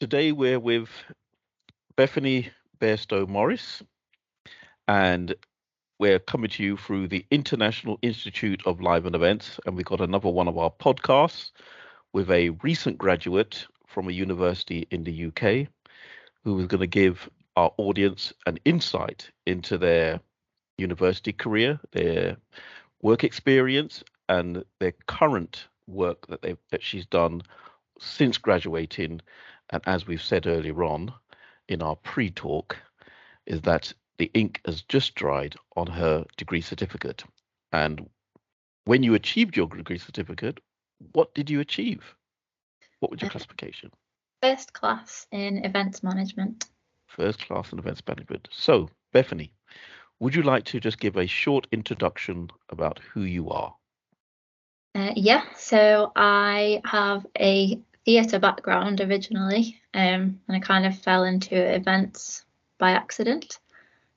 Today we're with Bethany Bairstow Morris, and we're coming to you through the International Institute of Live and Events, and we've got another one of our podcasts with a recent graduate from a university in the UK who is going to give our audience an insight into their university career, their work experience, and their current work that they that she's done since graduating and as we've said earlier on in our pre talk, is that the ink has just dried on her degree certificate. And when you achieved your degree certificate, what did you achieve? What was your uh, classification? First class in events management. First class in events management. So, Bethany, would you like to just give a short introduction about who you are? Uh, yeah, so I have a theatre background originally, um, and I kind of fell into events by accident,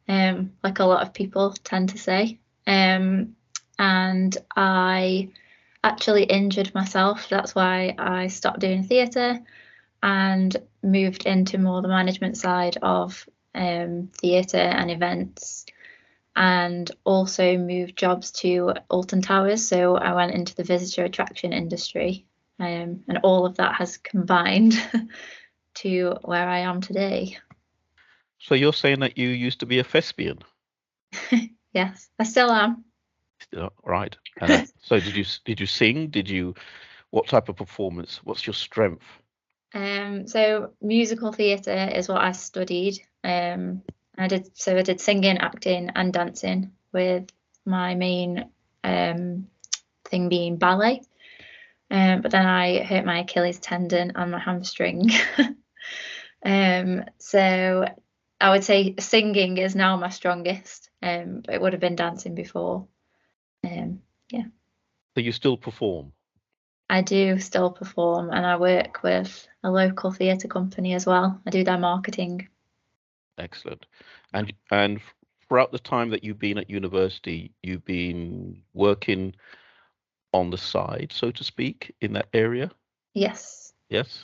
um, like a lot of people tend to say. Um, and I actually injured myself. That's why I stopped doing theatre and moved into more the management side of um, theatre and events and also moved jobs to Alton Towers. So I went into the visitor attraction industry um, and all of that has combined to where I am today. So you're saying that you used to be a thespian? yes, I still am. Still, right. Uh, so did you did you sing? Did you? What type of performance? What's your strength? Um, so musical theatre is what I studied. Um, I did so I did singing, acting, and dancing with my main um, thing being ballet. Um, but then I hurt my Achilles tendon and my hamstring. um, so I would say singing is now my strongest. Um, but it would have been dancing before. Um, yeah. So you still perform? I do still perform, and I work with a local theatre company as well. I do their marketing. Excellent. And and throughout the time that you've been at university, you've been working on the side, so to speak, in that area? Yes. Yes.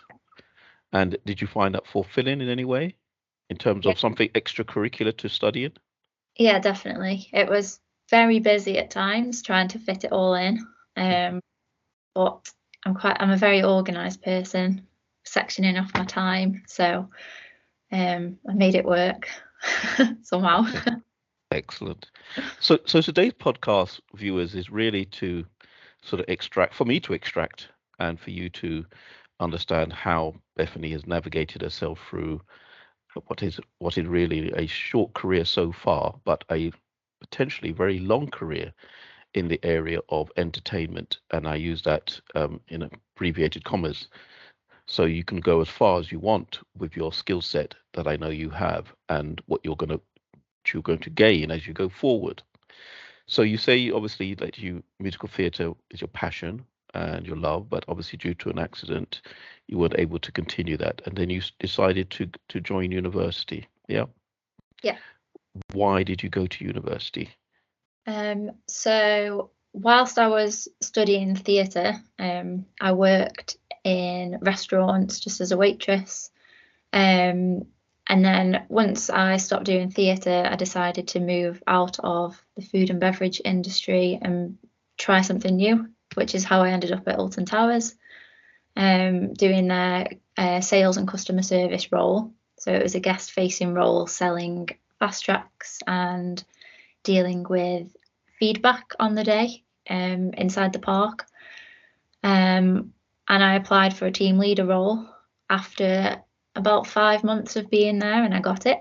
And did you find that fulfilling in any way in terms yeah. of something extracurricular to study in? Yeah, definitely. It was very busy at times trying to fit it all in. Um, but I'm quite I'm a very organized person, sectioning off my time. So um, I made it work somehow. Excellent. So so today's podcast viewers is really to sort of extract for me to extract and for you to understand how Bethany has navigated herself through what is what is really a short career so far, but a potentially very long career in the area of entertainment, and I use that um, in abbreviated commas. So you can go as far as you want with your skill set that I know you have, and what you're going to you're going to gain as you go forward. So you say obviously that you musical theatre is your passion and your love, but obviously due to an accident, you weren't able to continue that, and then you decided to to join university. Yeah. Yeah. Why did you go to university? Um. So whilst I was studying theatre, um, I worked in restaurants just as a waitress. Um, and then once I stopped doing theatre, I decided to move out of the food and beverage industry and try something new, which is how I ended up at Alton Towers, um, doing their uh, sales and customer service role. So it was a guest facing role selling fast tracks and dealing with feedback on the day um, inside the park. Um, and I applied for a team leader role after about five months of being there and I got it.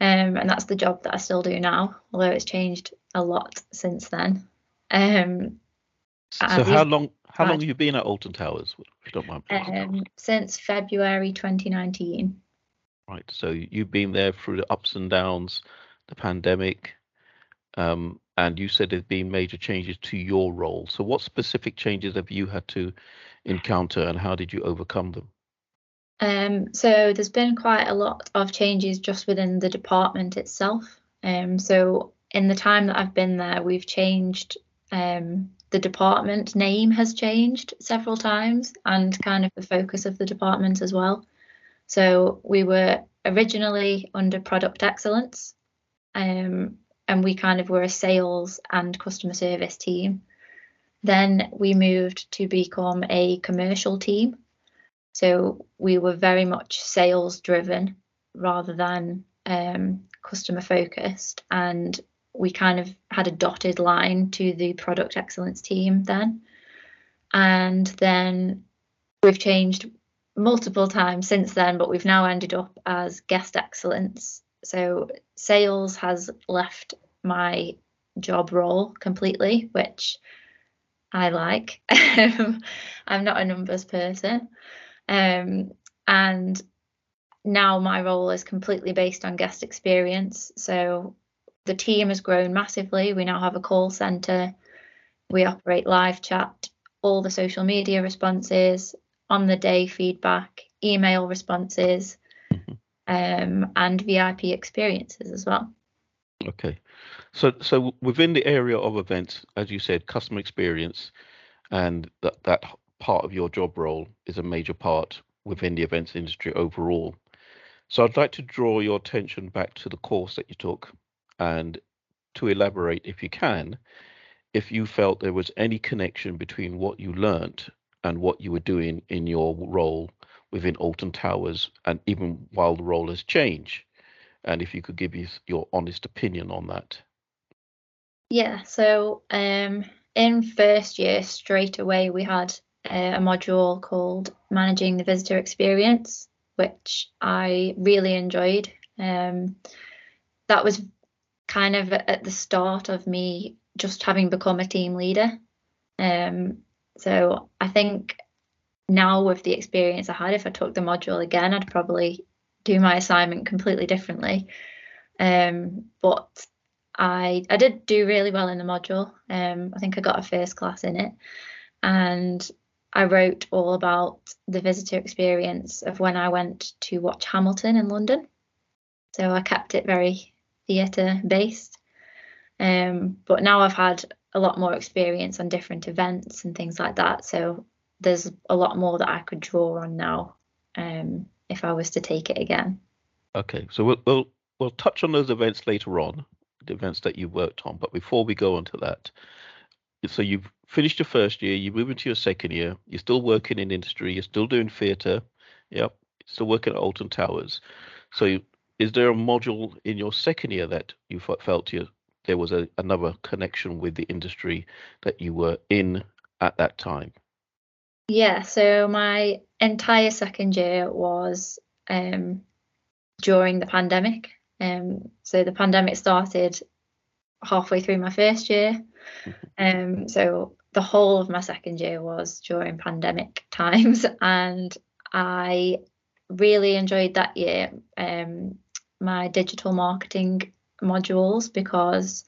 Um, and that's the job that I still do now, although it's changed a lot since then. Um, so how long how long have you been at Alton Towers? If you don't mind. Um, since February 2019. Right. So you've been there through the ups and downs, the pandemic, um, and you said there's been major changes to your role. So what specific changes have you had to encounter, and how did you overcome them? Um, so there's been quite a lot of changes just within the department itself. Um, so in the time that I've been there, we've changed um, the department name has changed several times and kind of the focus of the department as well. So we were originally under product excellence, um, and we kind of were a sales and customer service team. Then we moved to become a commercial team. So we were very much sales driven rather than um, customer focused. And we kind of had a dotted line to the product excellence team then. And then we've changed multiple times since then, but we've now ended up as guest excellence. So sales has left my job role completely, which I like. I'm not a numbers person. Um, and now my role is completely based on guest experience. So the team has grown massively. We now have a call center. We operate live chat, all the social media responses, on the day feedback, email responses, um, and VIP experiences as well. Okay. So so within the area of events, as you said, customer experience and that that part of your job role is a major part within the events industry overall. So I'd like to draw your attention back to the course that you took and to elaborate if you can if you felt there was any connection between what you learnt and what you were doing in your role within Alton Towers and even while the role has changed and if you could give us your honest opinion on that. Yeah, so um, in first year, straight away, we had a module called Managing the Visitor Experience, which I really enjoyed. Um, that was kind of at the start of me just having become a team leader. Um, so I think now with the experience I had, if I took the module again, I'd probably do my assignment completely differently. Um, but I I did do really well in the module. Um, I think I got a first class in it, and I wrote all about the visitor experience of when I went to watch Hamilton in London. So I kept it very theatre based. Um, but now I've had a lot more experience on different events and things like that. So there's a lot more that I could draw on now. Um, if I was to take it again. Okay, so we'll we'll, we'll touch on those events later on, the events that you worked on. But before we go on to that, so you've finished your first year, you move into your second year, you're still working in industry, you're still doing theatre, yep, still working at Alton Towers. So is there a module in your second year that you felt you, there was a, another connection with the industry that you were in at that time? Yeah, so my entire second year was um, during the pandemic. Um, so the pandemic started halfway through my first year. Um, so the whole of my second year was during pandemic times, and I really enjoyed that year. Um, my digital marketing modules because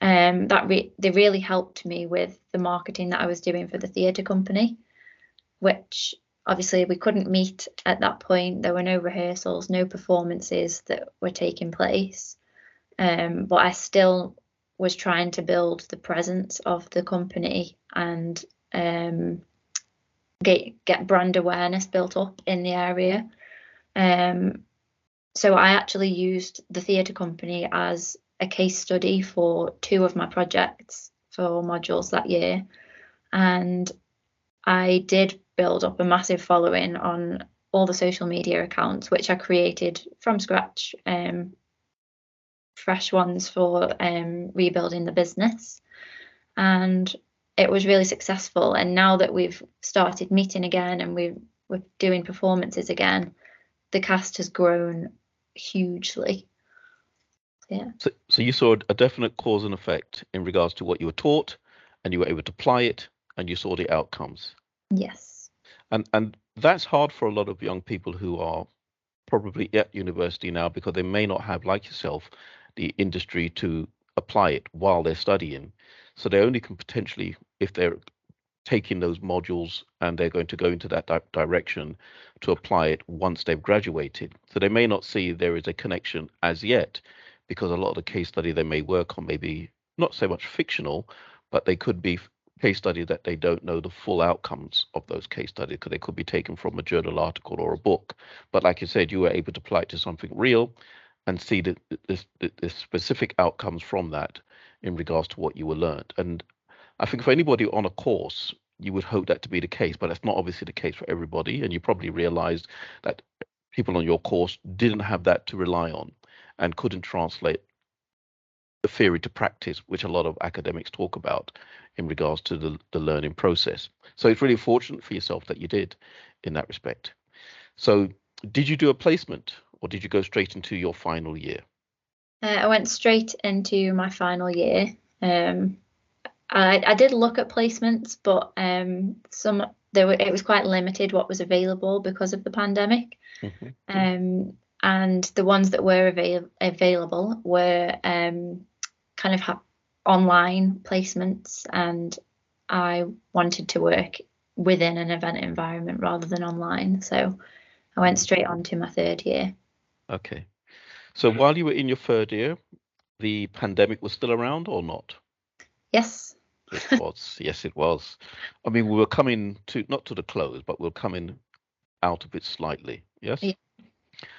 um, that re- they really helped me with the marketing that I was doing for the theatre company which obviously we couldn't meet at that point. There were no rehearsals, no performances that were taking place. Um, but I still was trying to build the presence of the company and um, get get brand awareness built up in the area. Um, so I actually used the theatre company as a case study for two of my projects for modules that year, and I did build up a massive following on all the social media accounts, which I created from scratch, um, fresh ones for um, rebuilding the business. And it was really successful. And now that we've started meeting again and we've, we're doing performances again, the cast has grown hugely. Yeah. So, so you saw a definite cause and effect in regards to what you were taught, and you were able to apply it, and you saw the outcomes. Yes and and that's hard for a lot of young people who are probably at university now because they may not have like yourself the industry to apply it while they're studying so they only can potentially if they're taking those modules and they're going to go into that di- direction to apply it once they've graduated so they may not see there is a connection as yet because a lot of the case study they may work on may be not so much fictional but they could be case study that they don't know the full outcomes of those case studies because they could be taken from a journal article or a book. But like you said, you were able to apply it to something real and see the, the, the, specific outcomes from that in regards to what you were learned. And I think for anybody on a course, you would hope that to be the case, but that's not obviously the case for everybody. And you probably realized that people on your course didn't have that to rely on and couldn't translate the theory to practice, which a lot of academics talk about in regards to the, the learning process. So it's really fortunate for yourself that you did in that respect. So did you do a placement or did you go straight into your final year? Uh, I went straight into my final year. Um, I, I did look at placements, but um, some there were it was quite limited what was available because of the pandemic. Mm-hmm. Um, and the ones that were avail- available were um, kind of ha- online placements, and I wanted to work within an event environment rather than online. So I went straight on to my third year. Okay. So while you were in your third year, the pandemic was still around or not? Yes. it was. Yes, it was. I mean, we were coming to not to the close, but we we're coming out of it slightly. Yes. Yeah.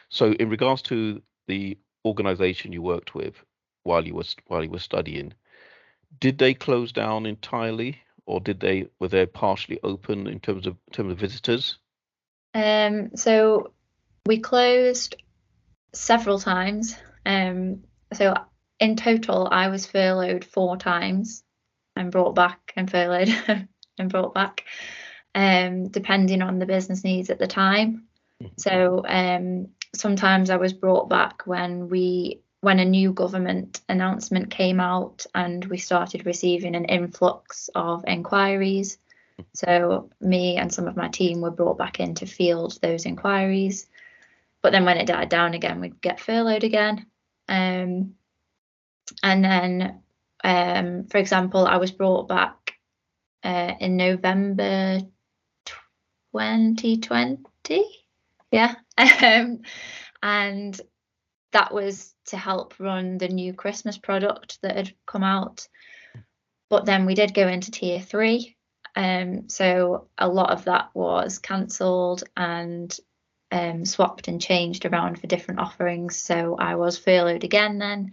So, in regards to the organization you worked with while you were while you were studying, did they close down entirely, or did they were they partially open in terms of in terms of visitors? Um. So we closed several times. Um. So in total, I was furloughed four times and brought back and furloughed and brought back, um, depending on the business needs at the time. Mm-hmm. So um, sometimes I was brought back when we when a new government announcement came out and we started receiving an influx of inquiries. So me and some of my team were brought back in to field those inquiries. But then when it died down again, we'd get furloughed again. Um, and then, um, for example, I was brought back uh, in November 2020 yeah. Um, and that was to help run the new Christmas product that had come out. But then we did go into tier three. Um, so a lot of that was cancelled and um, swapped and changed around for different offerings. So I was furloughed again then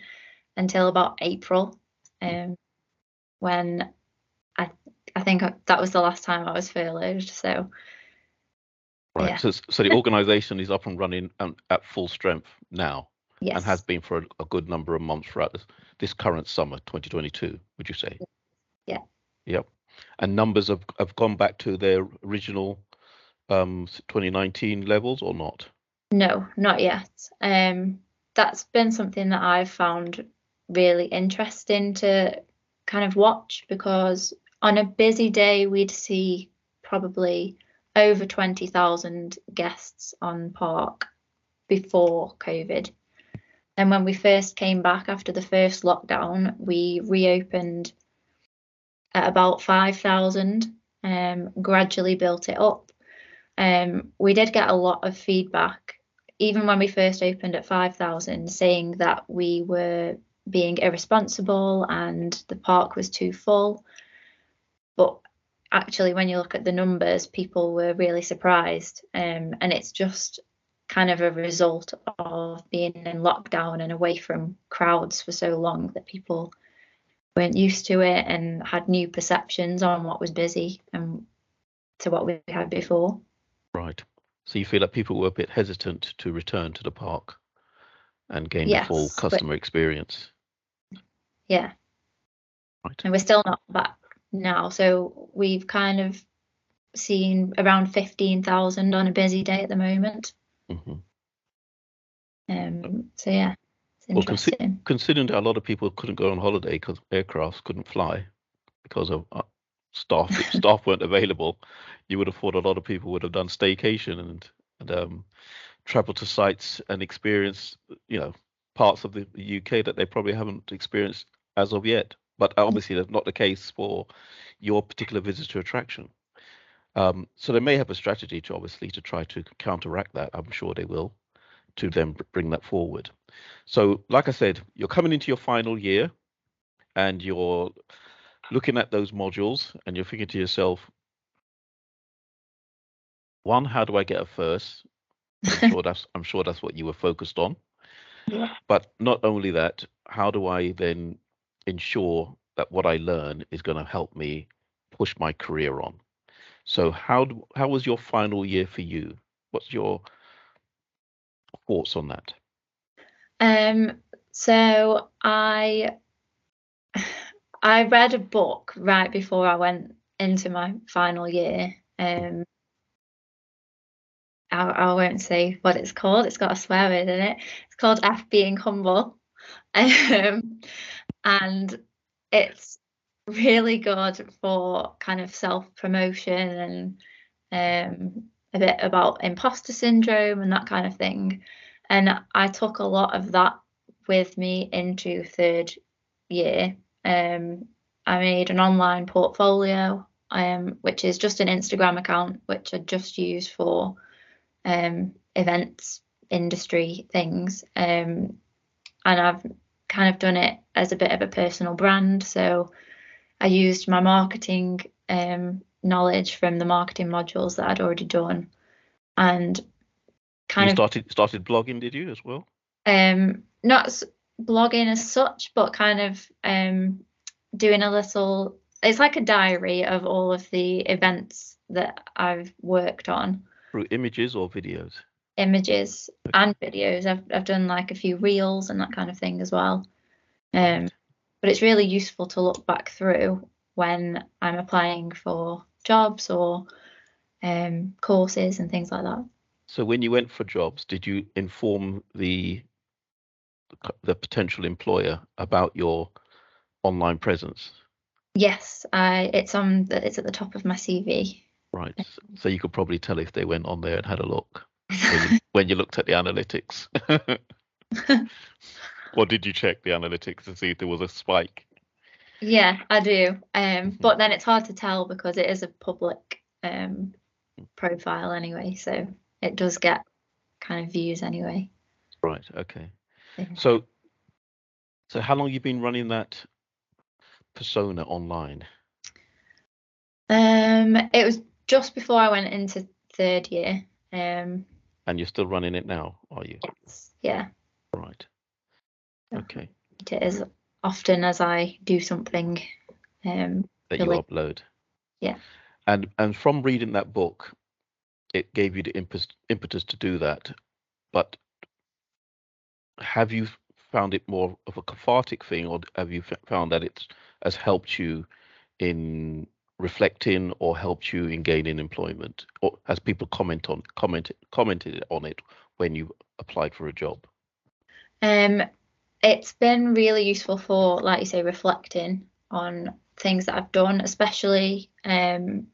until about April, um, when I I think that was the last time I was furloughed. So Right. Yeah. So, so the organization is up and running um, at full strength now yes. and has been for a, a, good number of months throughout this, this current summer, 2022, would you say? Yeah. Yep. And numbers have, have gone back to their original um, 2019 levels or not? No, not yet. Um, that's been something that I've found really interesting to kind of watch because on a busy day, we'd see probably over 20,000 guests on park before COVID. And when we first came back after the first lockdown, we reopened at about 5,000, um, gradually built it up. Um, we did get a lot of feedback, even when we first opened at 5,000, saying that we were being irresponsible and the park was too full. But actually, when you look at the numbers, people were really surprised. Um, and it's just kind of a result of being in lockdown and away from crowds for so long that people weren't used to it and had new perceptions on what was busy and to what we had before. Right. So you feel like people were a bit hesitant to return to the park and gain yes, the full customer but, experience. Yeah. Right. And we're still not back now. So we've kind of seen around 15,000 on a busy day at the moment. Mm-hmm. Um, so yeah, well, consi- considering that a lot of people couldn't go on holiday because aircrafts couldn't fly because of uh, staff staff weren't available, you would have thought a lot of people would have done staycation and and um, travel to sites and experience you know parts of the, the UK that they probably haven't experienced as of yet but obviously that's not the case for your particular visitor attraction. Um, so they may have a strategy to obviously to try to counteract that. I'm sure they will to then bring that forward. So, like I said, you're coming into your final year, and you're looking at those modules and you're thinking to yourself, one, how do I get a first? I'm sure that's I'm sure that's what you were focused on. Yeah. But not only that, how do I then ensure that what I learn is going to help me push my career on? So how do, how was your final year for you? What's your thoughts on that? Um, so I I read a book right before I went into my final year. Um, I, I won't say what it's called. It's got a swear word in it. It's called F Being Humble, um, and it's really good for kind of self promotion and um, a bit about imposter syndrome and that kind of thing. And I took a lot of that with me into third year. Um, I made an online portfolio, um, which is just an Instagram account, which I just use for um, events, industry things. Um, and I've kind of done it as a bit of a personal brand. So I used my marketing um, knowledge from the marketing modules that I'd already done, and kind you of started started blogging, did you as well? um, not blogging as such, but kind of um, doing a little. It's like a diary of all of the events that I've worked on, Through images or videos? images and videos. I've I've done like a few reels and that kind of thing as well. Um, but it's really useful to look back through when I'm applying for jobs or um, courses and things like that. So when you went for jobs, did you inform the the potential employer about your online presence? Yes, I it's on the, it's at the top of my CV. Right. So you could probably tell if they went on there and had a look when you, when you looked at the analytics. or did you check the analytics to see if there was a spike? Yeah, I do. Um, but then it's hard to tell because it is a public um, profile anyway, so it does get kind of views anyway. Right. Okay. Yeah. So, so how long you been running that persona online? Um, it was just before I went into third year. Um, And you're still running it now, are you? yes, yeah, Right. Okay. it is often as I do something. Um, That you upload. Yeah. And and from reading that book, it gave you the impetus impetus to do that. But have you found it more of a cathartic thing, or have you found that it has helped you in reflecting or helped you in gaining employment, or has people comment on commented commented on it when you applied for a job? um, it's been really useful for, like you say, reflecting on things that I've done, especially um,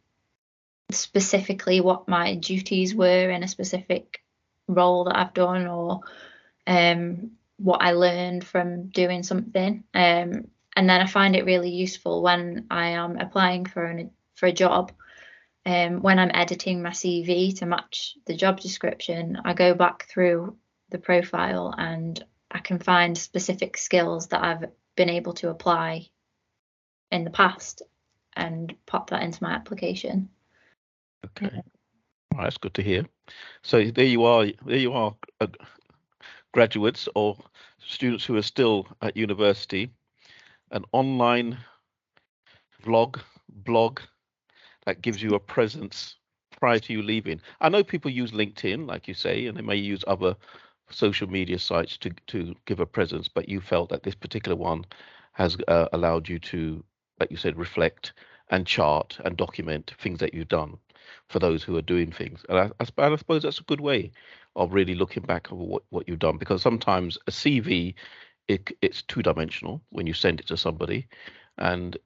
specifically what my duties were in a specific role that I've done or um, what I learned from doing something. Um, and then I find it really useful when I am applying for an for a job. Um, when I'm editing my CV to match the job description, I go back through the profile and I can find specific skills that I've been able to apply in the past and pop that into my application. Okay. Well, that's good to hear. So there you are. There you are, uh, graduates or students who are still at university. An online vlog, blog that gives you a presence prior to you leaving. I know people use LinkedIn, like you say, and they may use other social media sites to to give a presence, but you felt that this particular one has uh, allowed you to, like you said, reflect and chart and document things that you've done for those who are doing things. And I, I, I suppose that's a good way of really looking back over what, what you've done because sometimes a CV it, it's two dimensional when you send it to somebody, and I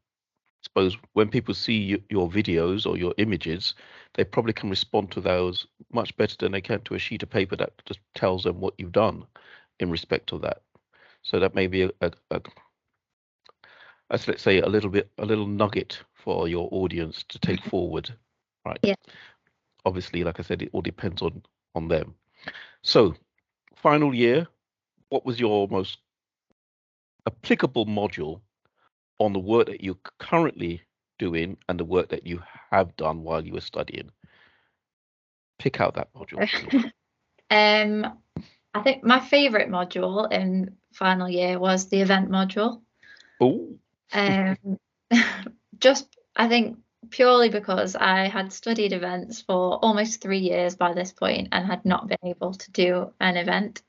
suppose when people see y- your videos or your images, they probably can respond to those much better than they can to a sheet of paper that just tells them what you've done in respect of that. So that may be a, a, a as let's say a little bit a little nugget for your audience to take forward right Yeah. obviously like i said it all depends on on them so final year what was your most applicable module on the work that you're currently doing and the work that you have done while you were studying. Pick out that module. um, I think my favourite module in final year was the event module. Oh. Um, just I think purely because I had studied events for almost three years by this point and had not been able to do an event.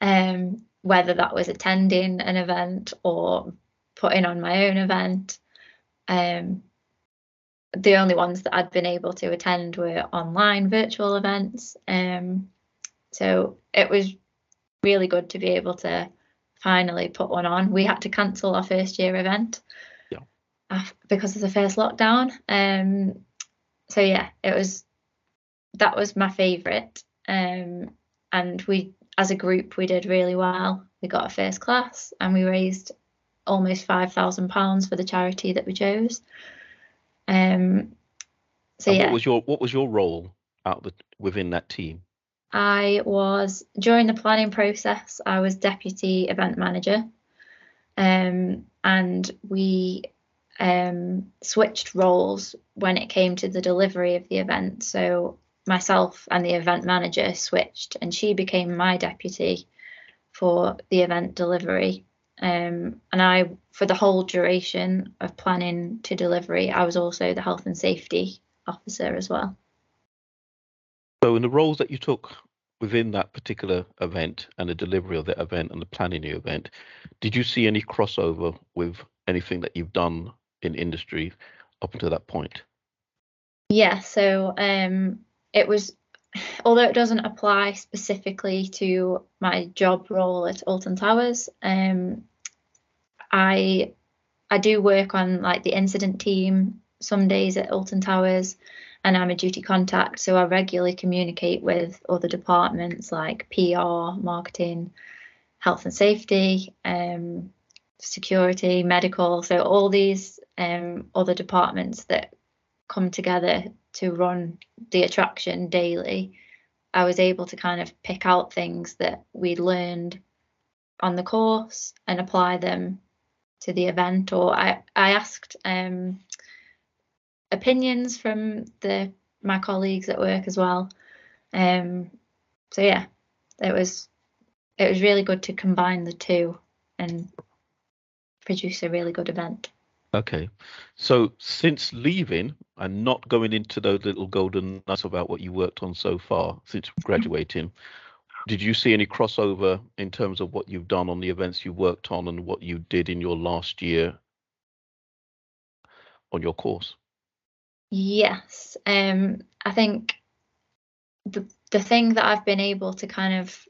Um, whether that was attending an event or putting on my own event. Um, the only ones that I'd been able to attend were online virtual events. Um, so it was really good to be able to finally put one on. We had to cancel our first year event. Because of the first lockdown. Um, so yeah, it was that was my favourite. Um, and we, as a group, we did really well. We got a first class, and we raised almost five thousand pounds for the charity that we chose. Um, so and yeah. What was your what was your role out the, within that team? I was during the planning process. I was deputy event manager, um, and we um, switched roles when it came to the delivery of the event. So myself and the event manager switched, and she became my deputy for the event delivery. Um, and I, for the whole duration of planning to delivery, I was also the health and safety officer as well. So, in the roles that you took within that particular event and the delivery of that event and the planning of the event, did you see any crossover with anything that you've done in industry up until that point? Yeah, so um, it was, although it doesn't apply specifically to my job role at Alton Towers, um, I I do work on like the incident team some days at Alton Towers and I'm a duty contact, so I regularly communicate with other departments like PR, marketing, health and safety, um, security, medical. So all these um, other departments that come together to run the attraction daily. I was able to kind of pick out things that we'd learned on the course and apply them to the event. Or I, I asked um, opinions from the my colleagues at work as well. Um, so yeah, it was it was really good to combine the two and produce a really good event. Okay, so since leaving and not going into those little golden nuts about what you worked on so far since graduating, did you see any crossover in terms of what you've done on the events you worked on and what you did in your last year on your course? Yes, um, I think the the thing that I've been able to kind of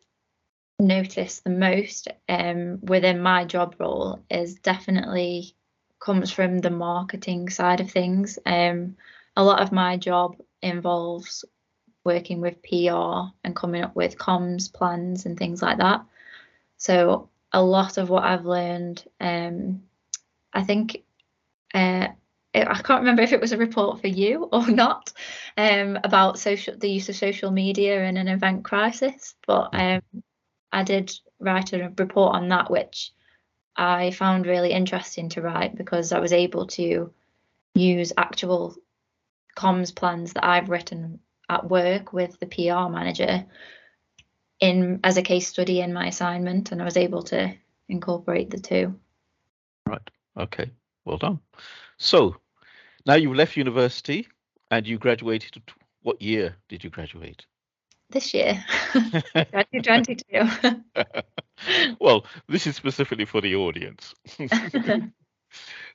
notice the most um, within my job role is definitely comes from the marketing side of things. Um, a lot of my job involves working with PR and coming up with comms plans and things like that. So a lot of what I've learned, um, I think uh, I can't remember if it was a report for you or not um, about social the use of social media in an event crisis, but um, I did write a report on that, which I found really interesting to write because I was able to use actual comms plans that I've written at work with the PR manager in as a case study in my assignment, and I was able to incorporate the two. Right. Okay. Well done. So now you've left university and you graduated. What year did you graduate? This year, 2022. well, this is specifically for the audience.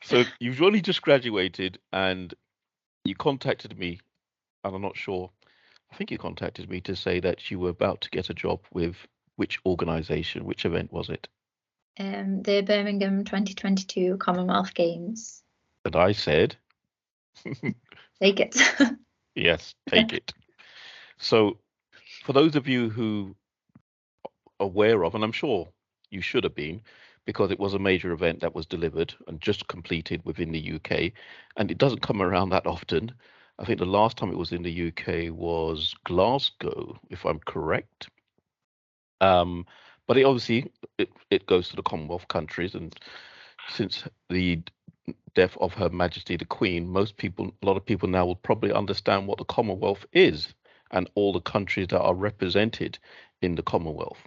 so you've only just graduated and you contacted me, and I'm not sure. I think you contacted me to say that you were about to get a job with which organization, which event was it? Um, the Birmingham 2022 Commonwealth Games. And I said, Take it. yes, take it. So, for those of you who are aware of, and I'm sure you should have been, because it was a major event that was delivered and just completed within the UK, and it doesn't come around that often. I think the last time it was in the UK was Glasgow, if I'm correct. Um, but it obviously it, it goes to the Commonwealth countries, and since the death of Her Majesty the Queen, most people, a lot of people now will probably understand what the Commonwealth is and all the countries that are represented in the Commonwealth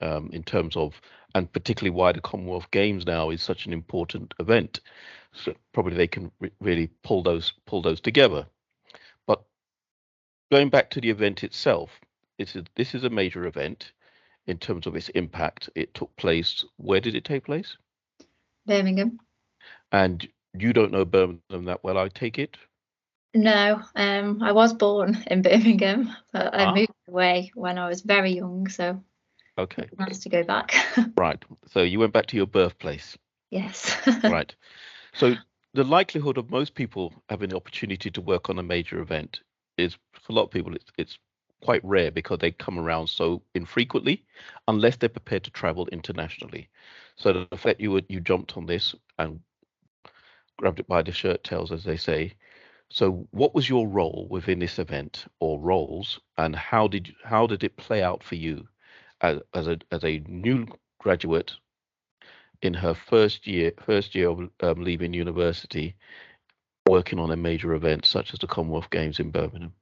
um, in terms of, and particularly why the Commonwealth Games now is such an important event. So probably they can re- really pull those pull those together. But going back to the event itself, it's a, this is a major event in terms of its impact. It took place. Where did it take place? Birmingham. And you don't know Birmingham that well, I take it. No, um, I was born in Birmingham, but I Ah. moved away when I was very young, so Okay, nice to go back. right. So you went back to your birthplace, yes. right? So the likelihood of most people having the opportunity to work on a major event is, for a lot of people, it's, it's quite rare because they come around so infrequently, unless they're prepared to travel internationally. So the fact you would you jumped on this and grabbed it by the shirt tails, as they say. So, what was your role within this event, or roles, and how did you, how did it play out for you as, as a as a new graduate in her first year first year of um, leaving university, working on a major event such as the Commonwealth Games in Birmingham?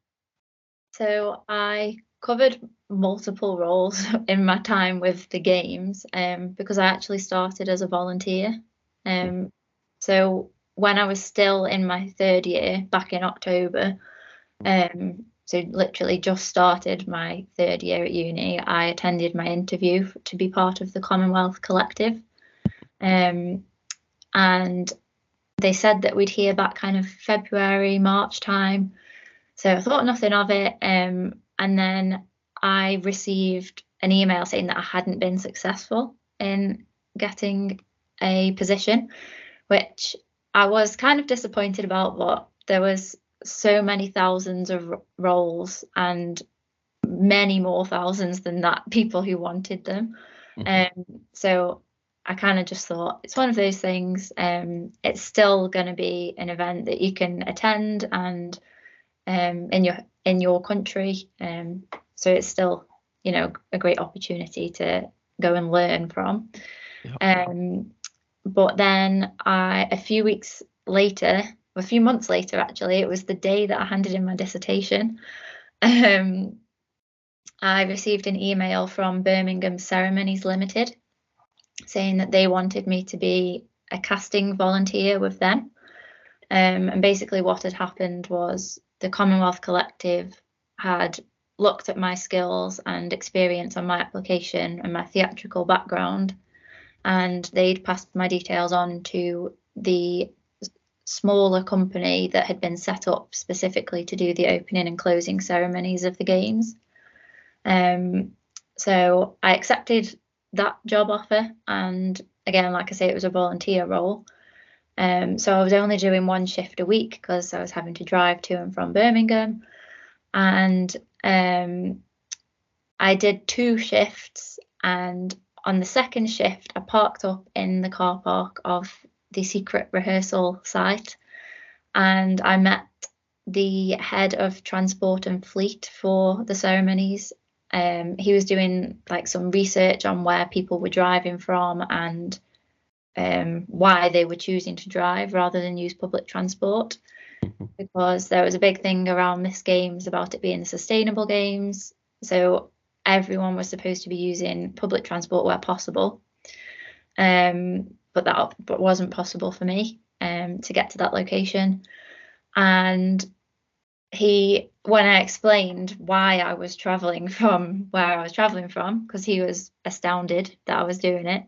So I covered multiple roles in my time with the games um, because I actually started as a volunteer. Um, so when I was still in my third year back in October, um, so literally just started my third year at uni, I attended my interview to be part of the Commonwealth Collective. Um, and they said that we'd hear back kind of February, March time. So I thought nothing of it. Um, and then I received an email saying that I hadn't been successful in getting a position, which I was kind of disappointed about, what there was so many thousands of roles and many more thousands than that people who wanted them. Mhm. Um, so I kind of just thought it's one of those things. Um, it's still going to be an event that you can attend and um, in your in your country. Um, so it's still, you know, a great opportunity to go and learn from. Yeah. Um, but then I, a few weeks later, a few months later, actually, it was the day that I handed in my dissertation. Um, I received an email from Birmingham Ceremonies Limited saying that they wanted me to be a casting volunteer with them. Um, and basically, what had happened was the Commonwealth Collective had looked at my skills and experience on my application and my theatrical background, and they'd passed my details on to the smaller company that had been set up specifically to do the opening and closing ceremonies of the games. Um, so I accepted that job offer, and again, like I say, it was a volunteer role. Um, so I was only doing one shift a week because I was having to drive to and from Birmingham, and um, I did two shifts. And on the second shift, I parked up in the car park of the secret rehearsal site, and I met the head of transport and fleet for the ceremonies. Um, he was doing like some research on where people were driving from and um, why they were choosing to drive rather than use public transport because there was a big thing around this games about it being the sustainable games so everyone was supposed to be using public transport where possible um, but that but wasn't possible for me um, to get to that location and he when I explained why I was traveling from where I was traveling from because he was astounded that I was doing it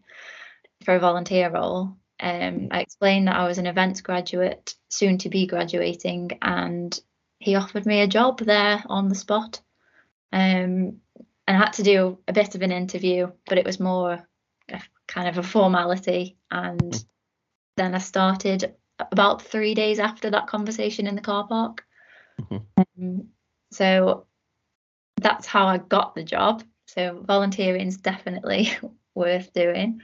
for a volunteer role. Um, I explained that I was an events graduate, soon to be graduating, and he offered me a job there on the spot. Um, and I had to do a bit of an interview, but it was more a, kind of a formality. And then I started about three days after that conversation in the car park. Mhm. Um, so that's how I got the job. So volunteering is definitely worth doing.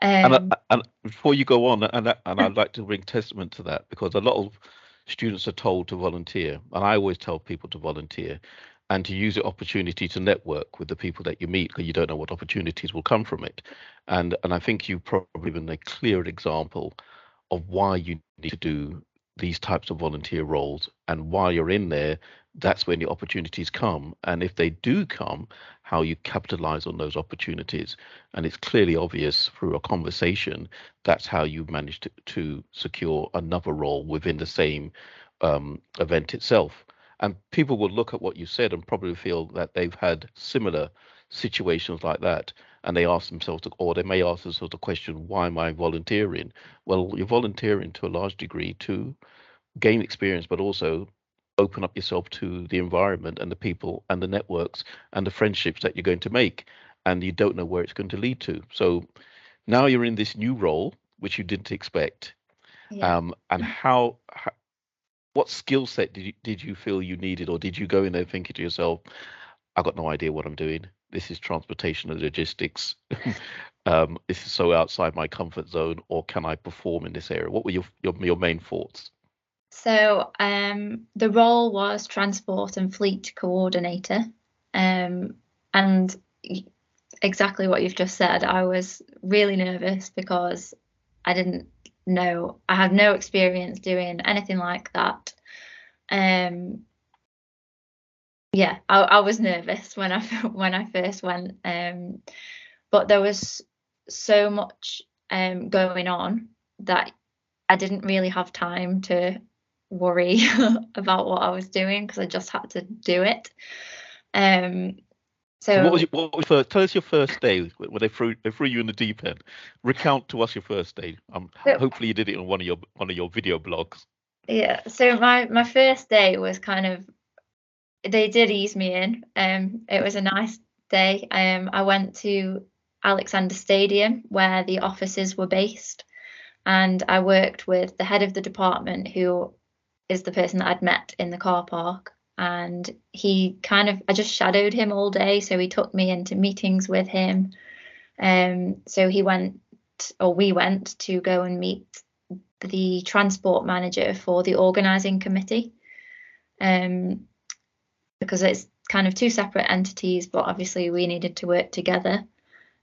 And, Um, I, and before you go on, and I- and I'd like to bring testament to that because a lot of students are told to volunteer, and I always tell people to volunteer, and to use the opportunity to network with the people that you meet because you don't know what opportunities will come from it. And and I think you've probably been a clear example of why you need to do these types of volunteer roles. And while you're in there that's when the opportunities come. And if they do come how you capitalize on those opportunities. And it's clearly obvious through a conversation that's how you managed to, to secure another role within the same um, event itself and people will look at what you said and probably feel that they've had similar situations like that. And they ask themselves or they may ask themselves the question why am i volunteering? Well you're volunteering to a large degree to gain experience but also open up yourself to the environment and the people and the networks and the friendships that you're going to make. And you don't know where it's going to lead to. So now you're in this new role which you didn't expect. Yeah. um, and how, how what skill set did you, did you feel you needed or did you go in there thinking to yourself i got no idea what i'm doing. This is transportation and logistics. Um, this is so outside my comfort zone or can i perform in this area? What were your your, your main thoughts? So um, the role was transport and fleet coordinator. Um, and exactly what you've just said, I was really nervous because I didn't know, I had no experience doing anything like that. Um, yeah, I, I was nervous when I when I first went, um, but there was so much um, going on that I didn't really have time to worry about what I was doing because I just had to do it. Um, so what was, your, what was first, tell us your first day when they threw they threw you in the deep end. Recount to us your first day. Um, so, hopefully you did it on one of your one of your video blogs. Yeah. So my my first day was kind of they did ease me in. Um, it was a nice day. Um, I went to Alexander Stadium where the offices were based, and I worked with the head of the department who is the person that I'd met in the car park. And he kind of, I just shadowed him all day. So he took me into meetings with him. Um, so he went, or we went to go and meet the transport manager for the organising committee. Um, because it's kind of two separate entities, but obviously we needed to work together.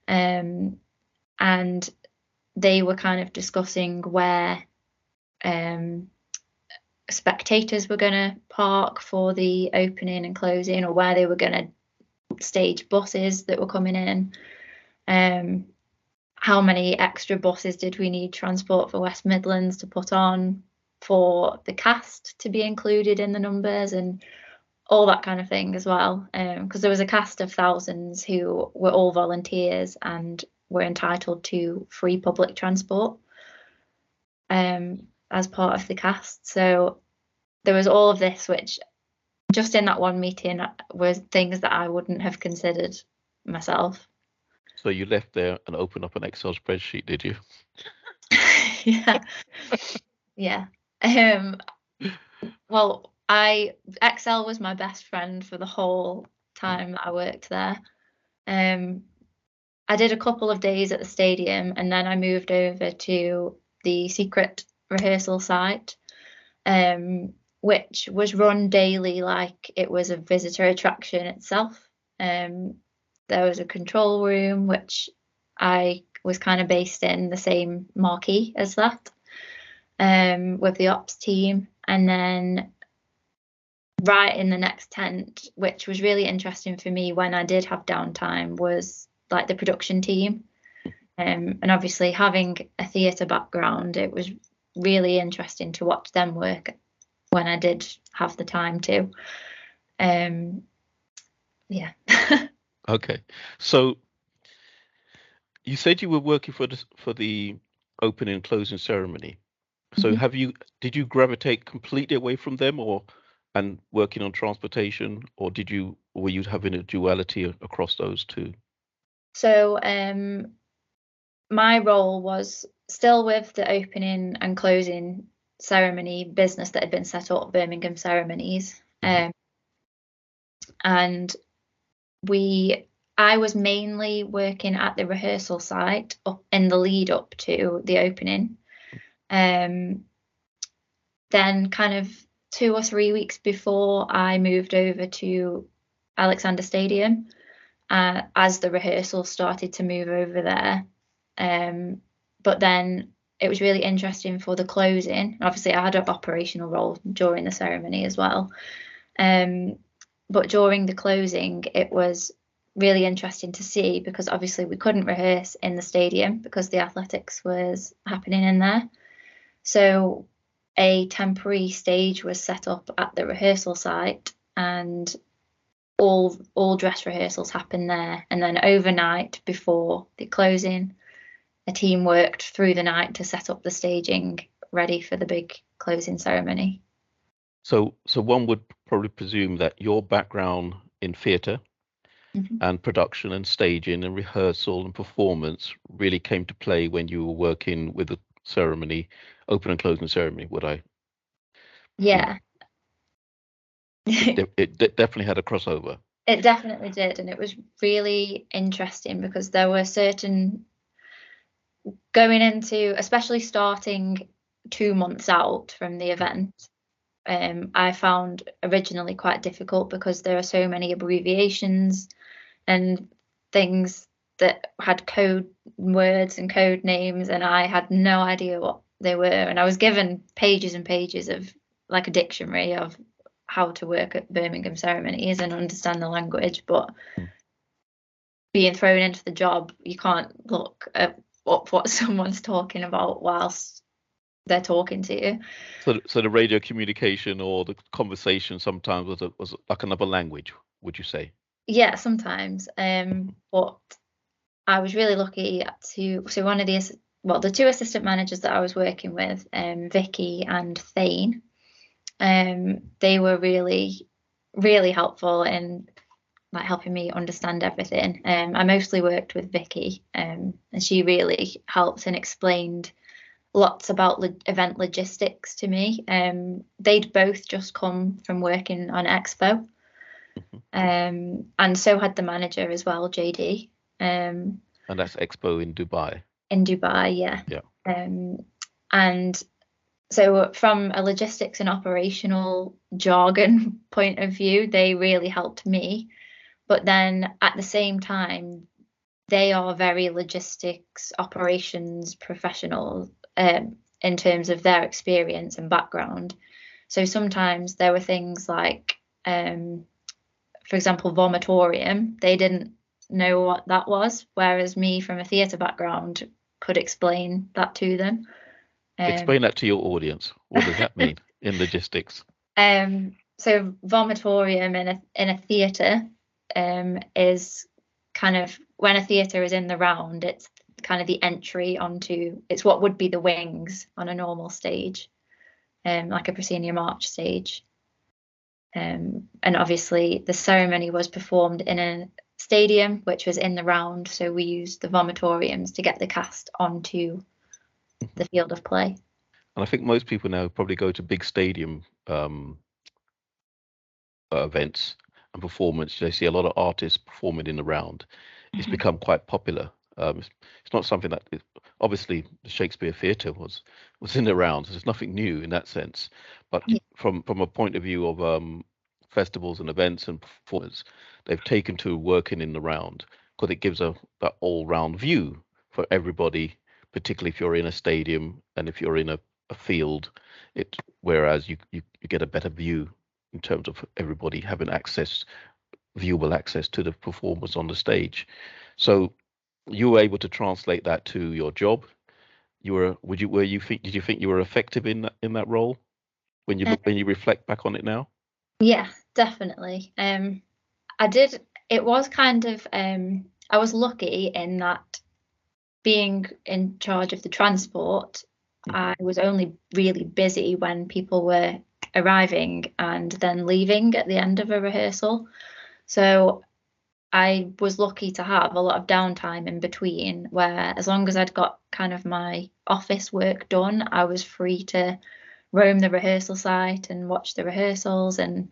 Um, and they were kind of discussing where um, spectators were going to park for the opening and closing or where they were going to stage buses that were coming in. Um, how many extra buses did we need transport for West Midlands to put on for the cast to be included in the numbers and all that kind of thing as well because um, there was a cast of thousands who were all volunteers and were entitled to free public transport um, as part of the cast. So there was all of this, which just in that one meeting was things that I wouldn't have considered myself. So you left there and opened up an Excel spreadsheet, did you? yeah. yeah. Um, well, I Excel was my best friend for the whole time that I worked there. Um, I did a couple of days at the stadium and then I moved over to the secret rehearsal site, um, which was run daily like it was a visitor attraction itself. Um, there was a control room, which I was kind of based in the same marquee as that um, with the ops team. And then right in the next tent, which was really interesting for me when I did have downtime, was like the production team. Um, and obviously, having a theatre background, it was really interesting to watch them work when I did have the time to. Um, yeah. okay, so you said you were working for the for the opening and closing ceremony. So mm-hmm. have you did you gravitate completely away from them or and working on transportation or did you were you having a duality across those two? So um my role was still with the opening and closing ceremony business that had been set up, Birmingham Ceremonies. Mm-hmm. Um, and we I was mainly working at the rehearsal site up in the lead up to the opening. Um, then kind of two or three weeks before I moved over to Alexander Stadium uh, as the rehearsal started to move over there. Um, but then it was really interesting for the closing. Obviously, I had an operational role during the ceremony as well. Um, but during the closing, it was really interesting to see because obviously we couldn't rehearse in the stadium because the athletics was happening in there. So a temporary stage was set up at the rehearsal site and all all dress rehearsals happened there and then overnight before the closing a team worked through the night to set up the staging ready for the big closing ceremony so so one would probably presume that your background in theatre mm-hmm. and production and staging and rehearsal and performance really came to play when you were working with the ceremony open and closing ceremony would i yeah it, it definitely had a crossover. It definitely did, and it was really interesting because there were certain going into, especially starting two months out from the event. Um, I found originally quite difficult because there are so many abbreviations and things that had code words and code names, and I had no idea what they were. And I was given pages and pages of like a dictionary of how to work at Birmingham ceremonies and understand the language, but mm. being thrown into the job, you can't look at up what someone's talking about whilst they're talking to you. So, so the radio communication or the conversation sometimes was a, was like another language, would you say? Yeah, sometimes. Um, but I was really lucky to so one of the well the two assistant managers that I was working with, um, Vicky and Thane, um, they were really, really helpful in like helping me understand everything. Um, I mostly worked with Vicky, um, and she really helped and explained lots about lo- event logistics to me. Um, they'd both just come from working on Expo, mm-hmm. um, and so had the manager as well, JD. Um, and that's Expo in Dubai. In Dubai, yeah. Yeah. Um, and so from a logistics and operational jargon point of view they really helped me but then at the same time they are very logistics operations professionals um, in terms of their experience and background so sometimes there were things like um, for example vomitorium they didn't know what that was whereas me from a theatre background could explain that to them um, Explain that to your audience. What does that mean in logistics? Um, so vomitorium in a in a theatre um, is kind of when a theatre is in the round, it's kind of the entry onto it's what would be the wings on a normal stage, um, like a proscenium arch stage. Um, and obviously the ceremony was performed in a stadium, which was in the round, so we used the vomitoriums to get the cast onto the field of play. And I think most people now probably go to big stadium um, uh, events and performance. They see a lot of artists performing in the round. It's mm-hmm. become quite popular. Um, it's, it's, not something that it, obviously the Shakespeare Theatre was was in the rounds. There's nothing new in that sense. But yeah. from from a point of view of um, festivals and events and performers, they've taken to working in the round because it gives a that all round view for everybody particularly if you're in a stadium and if you're in a, a field. It whereas you, you you get a better view in terms of everybody having access, viewable access to the performers on the stage. So you were able to translate that to your job. You were would you were you think did you think you were effective in that in that role when you look, when you reflect back on it now? Yeah, definitely. Um, I did. It was kind of um, I was lucky in that being in charge of the transport, mm. I was only really busy when people were arriving and then leaving at the end of a rehearsal. So I was lucky to have a lot of downtime in between where as long as I'd got kind of my office work done, I was free to roam the rehearsal site and watch the rehearsals and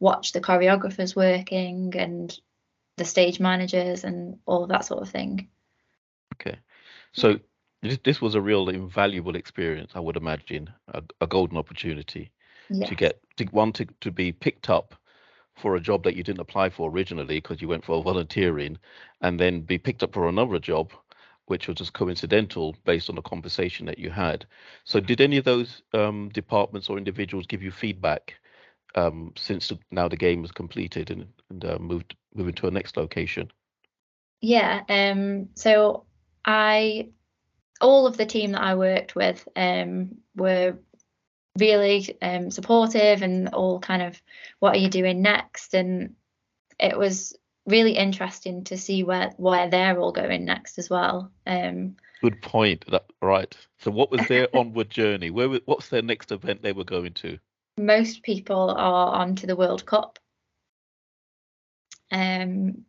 watch the choreographers working and the stage managers and all that sort of thing. Okay. So this, this was a real invaluable experience, I would imagine, a, a golden opportunity yes. to get to one to, to be picked up for a job that you didn't apply for originally because you went for volunteering, and then be picked up for another job, which was just coincidental based on the conversation that you had. So, did any of those um, departments or individuals give you feedback um, since now the game was completed and, and uh, moved moving to a next location? Yeah. Um. So I, all of the team that I worked with, um, were really um, supportive and all kind of what are you doing next? And it was really interesting to see where where they're all going next as well um, good point that, right. So what was their onward journey? Where what's their next event they were going to? Most people are on to the world cup. Um,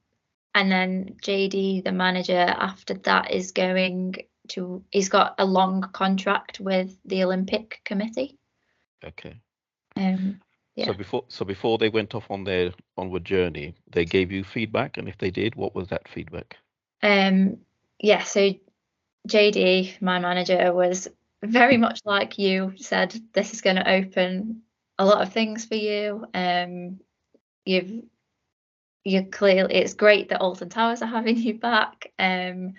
and then jd the manager after that is going to he's got a long contract with the olympic committee Okay. Um, yeah. So before so before they went off on their onward journey, they gave you feedback, and if they did, what was that feedback? Um, yeah. So JD, my manager, was very much like you said. This is going to open a lot of things for you. Um, you've you're clearly it's great that Alton Towers are having you back. Um,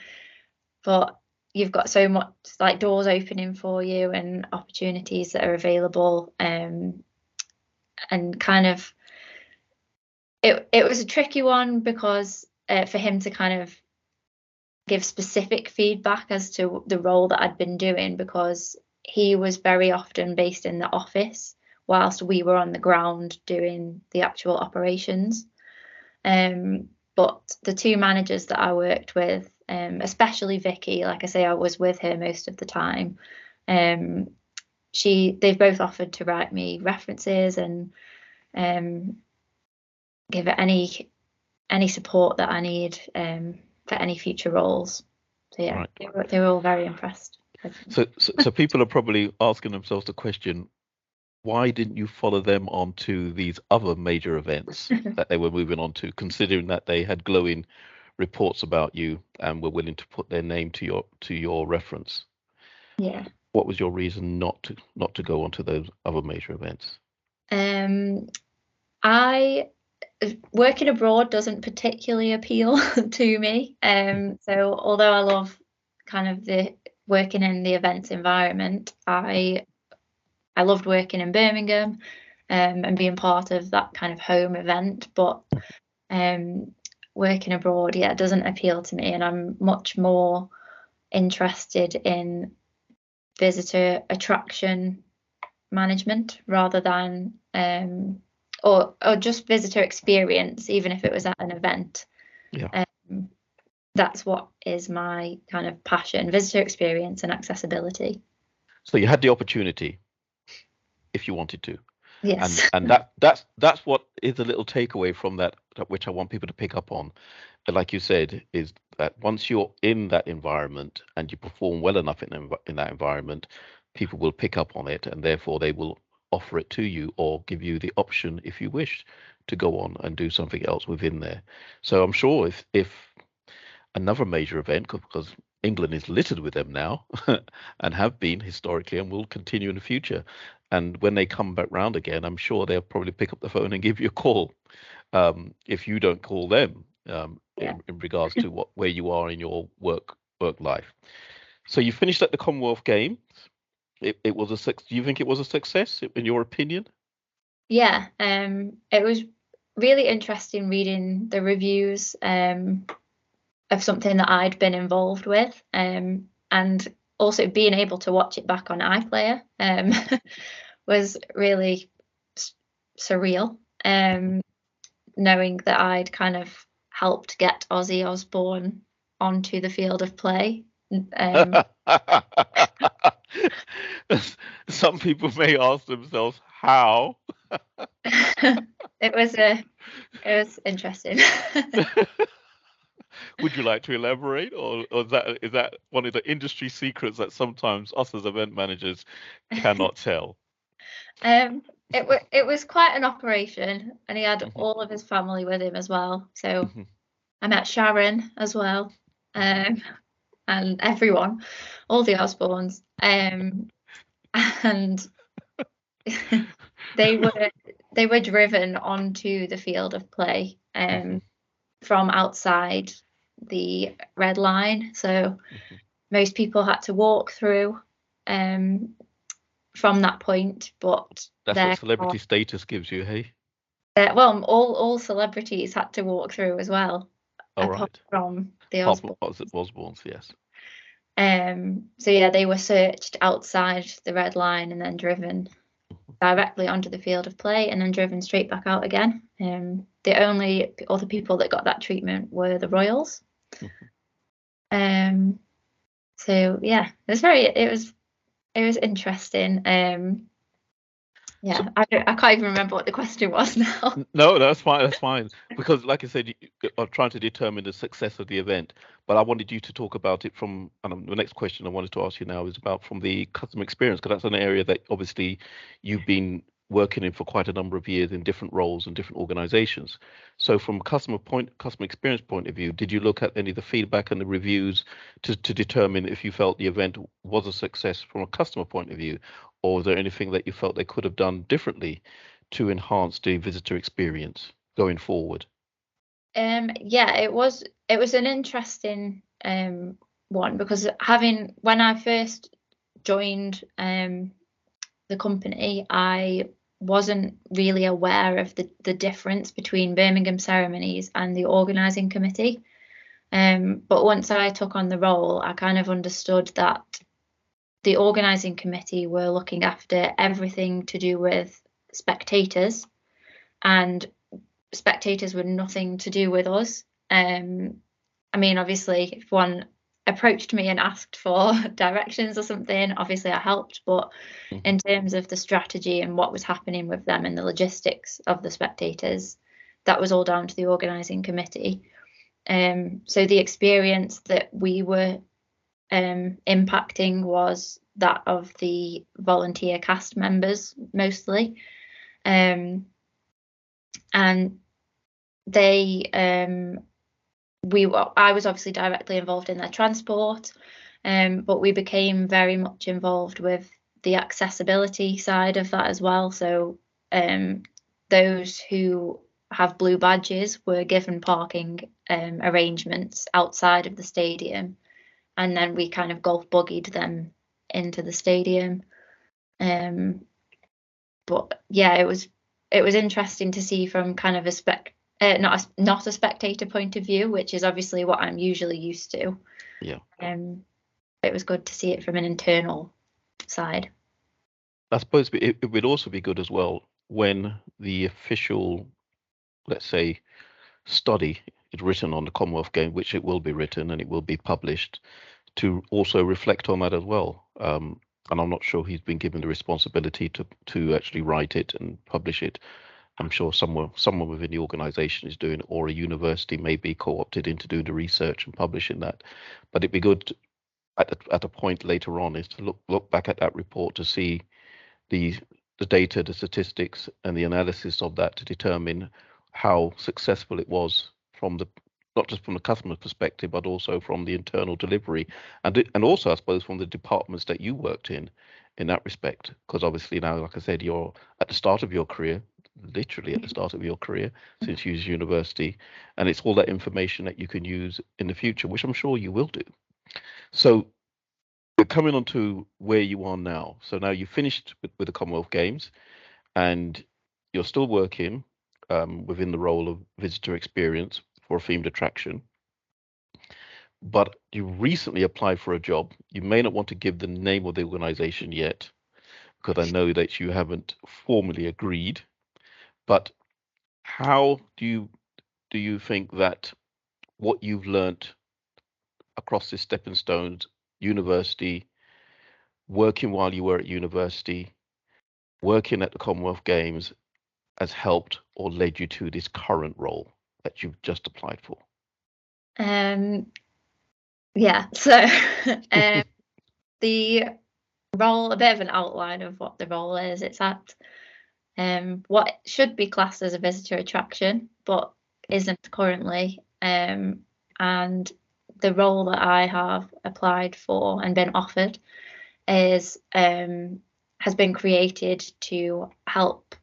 but you've got so much like doors opening for you and opportunities that are available um, and kind of it it was a tricky one because uh, for him to kind of give specific feedback as to the role that I'd been doing because he was very often based in the office whilst we were on the ground doing the actual operations. Um, but the two managers that I worked with um, especially Vicky. Like I say, I was with her most of the time. Um, she they've both offered to write me references and um, give it any any support that I need um, for any future roles. So yeah, right. they, were, they were all very impressed. So, so, so people are probably asking themselves the question: Why didn't you follow them on to these other major events that they were moving on to, considering that they had glowing reports about you and were willing to put their name to your to your reference. Yeah. What was your reason not to not to go on to those other major events? Um, I working abroad doesn't particularly appeal to me. Um, so although I love kind of the working in the events environment, I I loved working in Birmingham um, and being part of that kind of home event. But um, working abroad yeah it doesn't appeal to me and i'm much more interested in visitor attraction management rather than um, or or just visitor experience even if it was at an event. Yeah. Um, that's what is my kind of passion visitor experience and accessibility. So you had the opportunity if you wanted to Yes. And and that that's that's what is a little takeaway from that, which I want people to pick up on. Like you said, is that once you're in that environment and you perform well enough in in that environment, people will pick up on it, and therefore they will offer it to you or give you the option if you wish to go on and do something else within there. So I'm sure if if another major event, because England is littered with them now and have been historically and will continue in the future. And when they come back round again, I'm sure they'll probably pick up the phone and give you a call um, if you don't call them um, yeah. in, in, regards to what where you are in your work work life. So you finished at the Commonwealth Games. It, it was a do you think it was a success in your opinion? Yeah, um, it was really interesting reading the reviews. Um, of something that I'd been involved with, um, and also being able to watch it back on iPlayer um, was really s- surreal. Um, knowing that I'd kind of helped get Ozzy Osbourne onto the field of play. Um, Some people may ask themselves how. it was a, it was interesting would you like to elaborate, or, or is that is that one of the industry secrets that sometimes us as event managers cannot tell? Um, it w- it was quite an operation, and he had mm-hmm. all of his family with him as well. So mm-hmm. I met Sharon as well, um, and everyone, all the Osbournes, um, and they were they were driven onto the field of play um, mm-hmm. from outside the red line. So mm-hmm. most people had to walk through um, from that point. But that's what celebrity status gives you, hey? Uh, well, all all celebrities had to walk through as well. All right. From the Osbournes. Osbournes, yes. Um. So yeah, they were searched outside the red line and then driven mm-hmm. directly onto the field of play and then driven straight back out again. Um. The only other people that got that treatment were the Royals. Um. So yeah, it was very. It was. It was interesting. Um yeah, so, I, I can't even remember what the question was now. No, that's fine. That's fine. Because, like I said, you are trying to determine the success of the event. But I wanted you to talk about it from um, the next question I wanted to ask you now is about from the customer experience, because that's an area that obviously you've been working in for quite a number of years in different roles and different organizations. So from customer point customer experience point of view, did you look at any of the feedback and the reviews to, to determine if you felt the event was a success from a customer point of view, or was there anything that you felt they could have done differently to enhance the visitor experience going forward? Um, yeah, it was it was an interesting um, one because having when I first joined um, the company, I wasn't really aware of the, the difference between Birmingham ceremonies and the organising committee. Um, but once I took on the role, I kind of understood that the organising committee were looking after everything to do with spectators, and spectators were nothing to do with us. Um, I mean, obviously, if one approached me and asked for directions or something, obviously I helped. But mm-hmm. in terms of the strategy and what was happening with them and the logistics of the spectators, that was all down to the organising committee. Um, so the experience that we were um, impacting was that of the volunteer cast members mostly. Um, and they we I was obviously directly involved in their transport, um, but we became very much involved with the accessibility side of that as well. So um, those who have blue badges were given parking um, arrangements outside of the stadium, and then we kind of golf buggied them into the stadium. Um, but yeah, it was it was interesting to see from kind of a spec uh, not a, not a spectator point of view, which is obviously what I'm usually used to. Yeah. Um, it was good to see it from an internal side. I suppose it, it would also be good as well when the official, let's say, study is written on the Commonwealth game, which it will be written and it will be published, to also reflect on that as well. Um, and I'm not sure he's been given the responsibility to to actually write it and publish it. I'm sure someone someone within the organization is doing or a university may be co-opted into doing the research and publishing that. But it'd be good at at a point later on is to look look back at that report to see the the data, the statistics, and the analysis of that to determine how successful it was from the not just from the customer perspective, but also from the internal delivery, and and also I suppose from the departments that you worked in, in that respect. Because obviously now, like I said, you're at the start of your career, literally at the start of your career since you use university, and it's all that information that you can use in the future, which I'm sure you will do. So we're coming on to where you are now. So now you've finished with, with the Commonwealth Games, and you're still working um, within the role of visitor experience for a themed attraction. But you recently applied for a job. You may not want to give the name of the organization yet, because I know that you haven't formally agreed but how do you do you think that what you've learnt across this stepping stones university, working while you were at university, working at the Commonwealth Games has helped or led you to this current role that you've just applied for? Um, yeah, so um, the role, a bit of an outline of what the role is. It's at um, what should be classed as a visitor attraction, but isn't currently. Um, and the role that I have applied for and been offered is um, has been created to help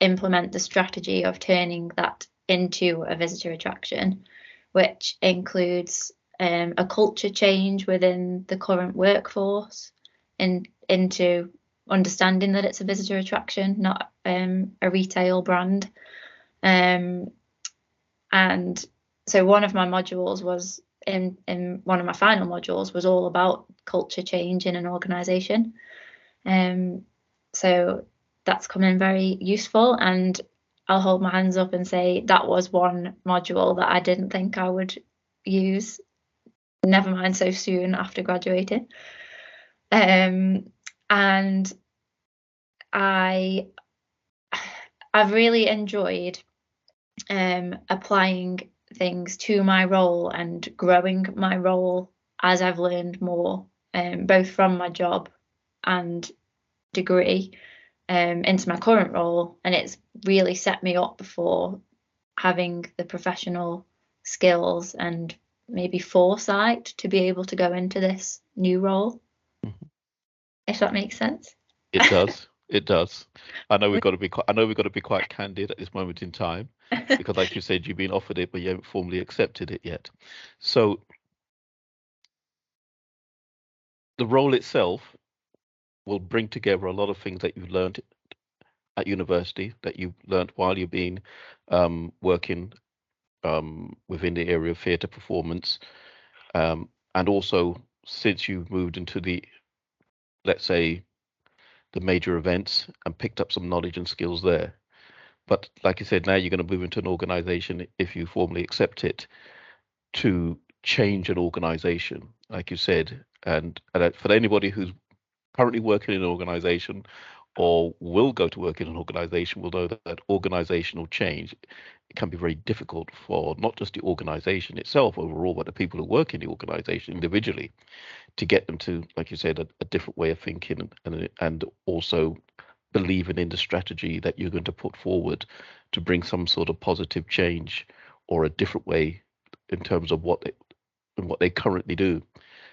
implement the strategy of turning that into a visitor attraction, which includes um, a culture change within the current workforce and into understanding that it's a visitor attraction, not um, a retail brand. Um, and so one of my modules was in in one of my final modules was all about culture change in an organization. Um, so that's come in very useful and I'll hold my hands up and say that was one module that I didn't think I would use, never mind so soon after graduating. Um, and I I've really enjoyed um, applying things to my role and growing my role as I've learned more, um, both from my job and degree um, into my current role. And it's really set me up for having the professional skills and maybe foresight to be able to go into this new role. If that makes sense. It does. It does. I know we've got to be. Quite, I know we've got to be quite candid at this moment in time, because, like you said, you've been offered it, but you haven't formally accepted it yet. So, the role itself will bring together a lot of things that you've learned at university, that you've learned while you've been um, working um, within the area of theatre performance, um, and also since you've moved into the, let's say, the major events and picked up some knowledge and skills there. But like I said, now you're going to move into an organization if you formally accept it to change an organization, like you said. And, and uh, for anybody who's currently working in an organization or will go to work in an organization will know that, that organizational change can be very difficult for not just the organization itself overall, but the people who work in the organization individually to get them to, like you said, a, a different way of thinking and, and also believing in the strategy that you're going to put forward to bring some sort of positive change or a different way in terms of what they, what they currently do.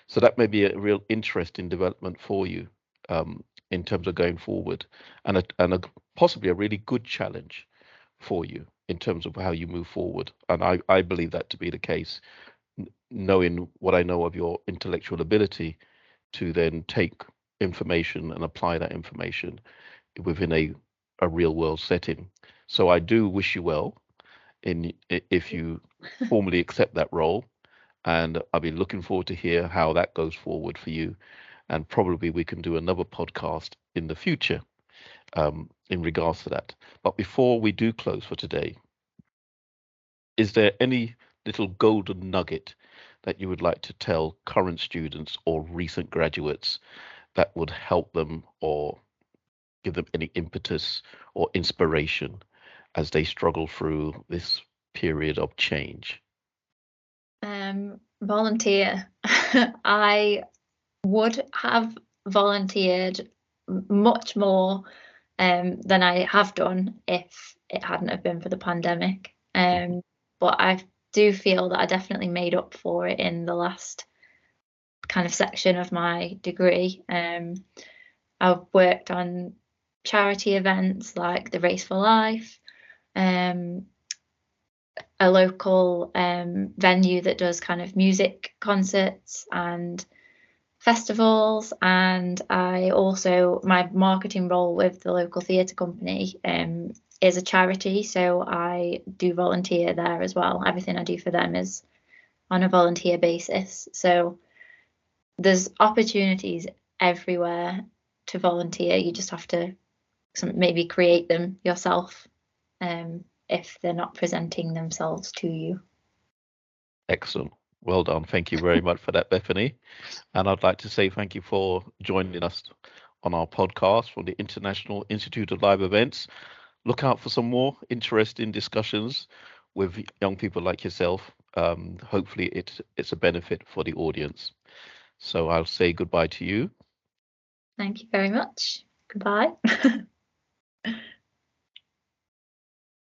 So that may be a real interesting development for you um, in terms of going forward, and a, and a, possibly a really good challenge for you in terms of how you move forward. And I, I believe that to be the case, knowing what I know of your intellectual ability to then take information and apply that information within a, a real world setting. So I do wish you well in if you formally accept that role. And I'll be looking forward to hear how that goes forward for you. And probably we can do another podcast in the future um, in regards to that. But before we do close for today, is there any little golden nugget that you would like to tell current students or recent graduates that would help them or give them any impetus or inspiration as they struggle through this period of change? Um, volunteer. I would have volunteered much more um, than I have done if it hadn't have been for the pandemic. Um, but I do feel that I definitely made up for it in the last kind of section of my degree. Um, I've worked on charity events like the Race for Life, um, a local um, venue that does kind of music concerts and festivals and I also my marketing role with the local theatre company um, is a charity so I do volunteer there as well. Everything I do for them is on a volunteer basis. So there's opportunities everywhere to volunteer. You just have to maybe create them yourself um, if they're not presenting themselves to you. Excellent well done. Thank you very much for that, Bethany. And I'd like to say thank you for joining us on our podcast from the International Institute of Live Events. Look out for some more interesting discussions with young people like yourself. Um, hopefully, it's it's a benefit for the audience. So I'll say goodbye to you. Thank you very much. Goodbye.